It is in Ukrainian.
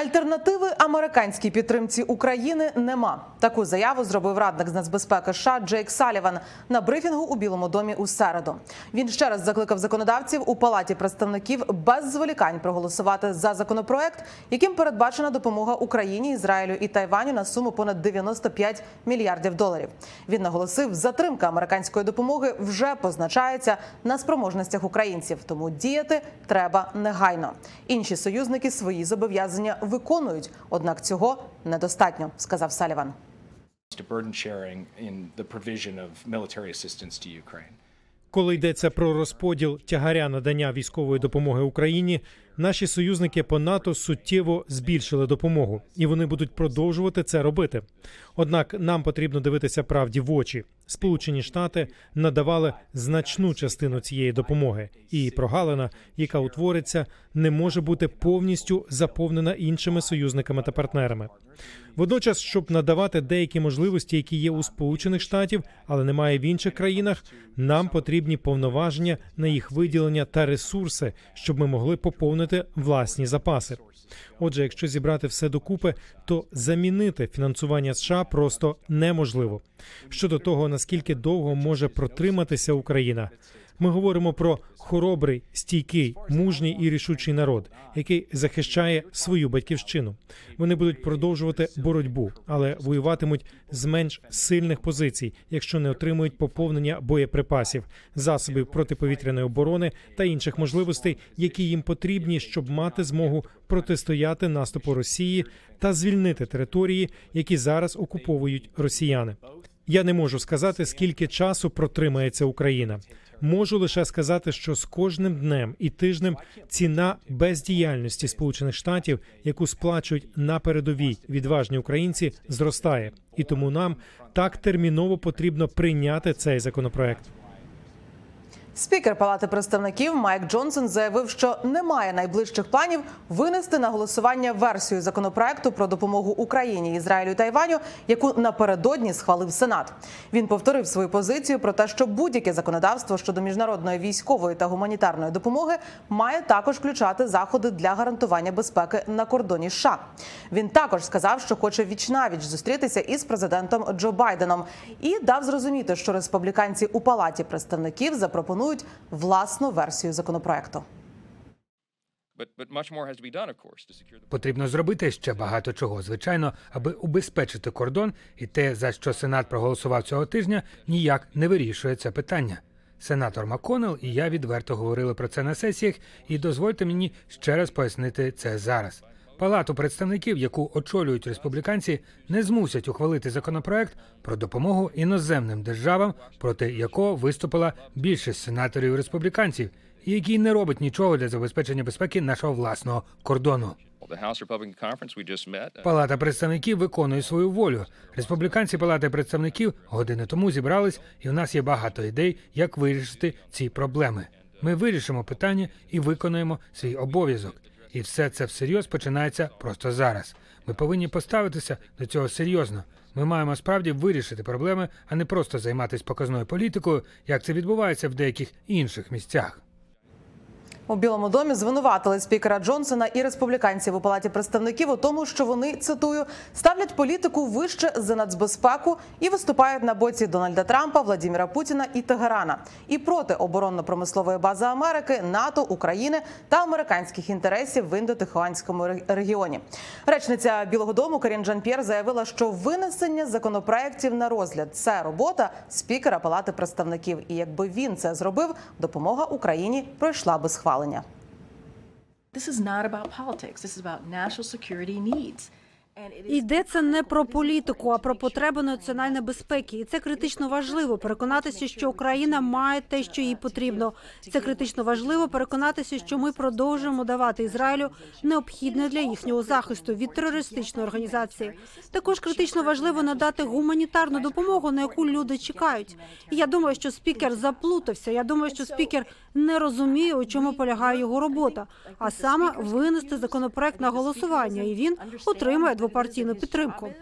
Альтернативи американській підтримці України нема. Таку заяву зробив радник з нацбезпеки США Джейк Саліван на брифінгу у Білому домі у середу. Він ще раз закликав законодавців у палаті представників без зволікань проголосувати за законопроект, яким передбачена допомога Україні, Ізраїлю і Тайваню на суму понад 95 мільярдів доларів. Він наголосив, затримка американської допомоги вже позначається на спроможностях українців, тому діяти треба негайно. Інші союзники свої зобов'язання виконують, однак цього недостатньо, сказав Саліван. Коли йдеться про розподіл тягаря надання військової допомоги Україні, наші союзники по НАТО суттєво збільшили допомогу, і вони будуть продовжувати це робити. Однак нам потрібно дивитися правді в очі. Сполучені Штати надавали значну частину цієї допомоги, і прогалина, яка утвориться, не може бути повністю заповнена іншими союзниками та партнерами. Водночас, щоб надавати деякі можливості, які є у Сполучених Штатів, але немає в інших країнах, нам потрібні повноваження на їх виділення та ресурси, щоб ми могли поповнити власні запаси. Отже, якщо зібрати все докупи, то замінити фінансування США просто неможливо. Щодо того, наскільки довго може протриматися Україна, ми говоримо про хоробрий, стійкий, мужній і рішучий народ, який захищає свою батьківщину. Вони будуть продовжувати боротьбу, але воюватимуть з менш сильних позицій, якщо не отримують поповнення боєприпасів, засобів протиповітряної оборони та інших можливостей, які їм потрібні, щоб мати змогу протистояти наступу Росії та звільнити території, які зараз окуповують росіяни. Я не можу сказати, скільки часу протримається Україна. Можу лише сказати, що з кожним днем і тижнем ціна бездіяльності Сполучених Штатів, яку сплачують на передовій відважні українці, зростає, і тому нам так терміново потрібно прийняти цей законопроект. Спікер Палати представників Майк Джонсон заявив, що немає найближчих планів винести на голосування версію законопроекту про допомогу Україні, Ізраїлю і Тайваню, яку напередодні схвалив Сенат. Він повторив свою позицію про те, що будь-яке законодавство щодо міжнародної військової та гуманітарної допомоги має також включати заходи для гарантування безпеки на кордоні. США. він також сказав, що хоче вічнавіч зустрітися із президентом Джо Байденом і дав зрозуміти, що республіканці у палаті представників запропонують власну версію законопроекту. Потрібно зробити ще багато чого, звичайно, аби убезпечити кордон, і те, за що Сенат проголосував цього тижня, ніяк не вирішує це питання. Сенатор МакКоннелл і я відверто говорили про це на сесіях, і дозвольте мені ще раз пояснити це зараз. Палату представників, яку очолюють республіканці, не змусять ухвалити законопроект про допомогу іноземним державам, проти якого виступила більшість сенаторів республіканців, і який не робить нічого для забезпечення безпеки нашого власного кордону. Uh, Палата представників виконує свою волю. Республіканці Палати представників години тому зібрались, і в нас є багато ідей, як вирішити ці проблеми. Ми вирішимо питання і виконаємо свій обов'язок. І все це всерйоз починається просто зараз. Ми повинні поставитися до цього серйозно. Ми маємо справді вирішити проблеми, а не просто займатися показною політикою, як це відбувається в деяких інших місцях. У Білому домі звинуватили спікера Джонсона і республіканців у палаті представників у тому, що вони цитую ставлять політику вище за нацбезпеку і виступають на боці Дональда Трампа, Владіміра Путіна і Тегерана і проти оборонно-промислової бази Америки, НАТО, України та американських інтересів в індотихуанському регіоні. Речниця Білого Дому Карін Жан П'єр заявила, що винесення законопроєктів на розгляд це робота спікера палати представників. І якби він це зробив, допомога Україні пройшла би схвалення. This is not about politics. This is about national security needs. Йдеться не про політику, а про потреби національної безпеки. І це критично важливо переконатися, що Україна має те, що їй потрібно. Це критично важливо переконатися, що ми продовжуємо давати Ізраїлю необхідне для їхнього захисту від терористичної організації. Також критично важливо надати гуманітарну допомогу, на яку люди чекають. І я думаю, що спікер заплутався. Я думаю, що спікер не розуміє, у чому полягає його робота, а саме винести законопроект на голосування, і він отримає двопартійну підтримку.